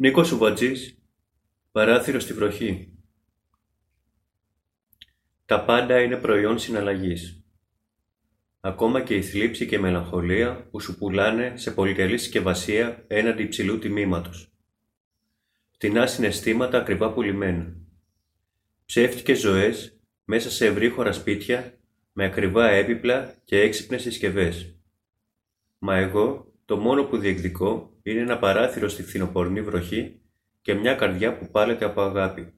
Νίκος Σουβατζής, παράθυρο στη βροχή. Τα πάντα είναι προϊόν συναλλαγής. Ακόμα και η θλίψη και η μελαγχολία που σου πουλάνε σε πολυτελή συσκευασία έναντι υψηλού τιμήματος. Φτηνά συναισθήματα ακριβά πουλημένα. Ψεύτικες ζωές μέσα σε ευρύχωρα σπίτια με ακριβά έπιπλα και έξυπνες συσκευές. Μα εγώ το μόνο που διεκδικώ είναι ένα παράθυρο στη φθινοπορεινή βροχή και μια καρδιά που πάλεται από αγάπη.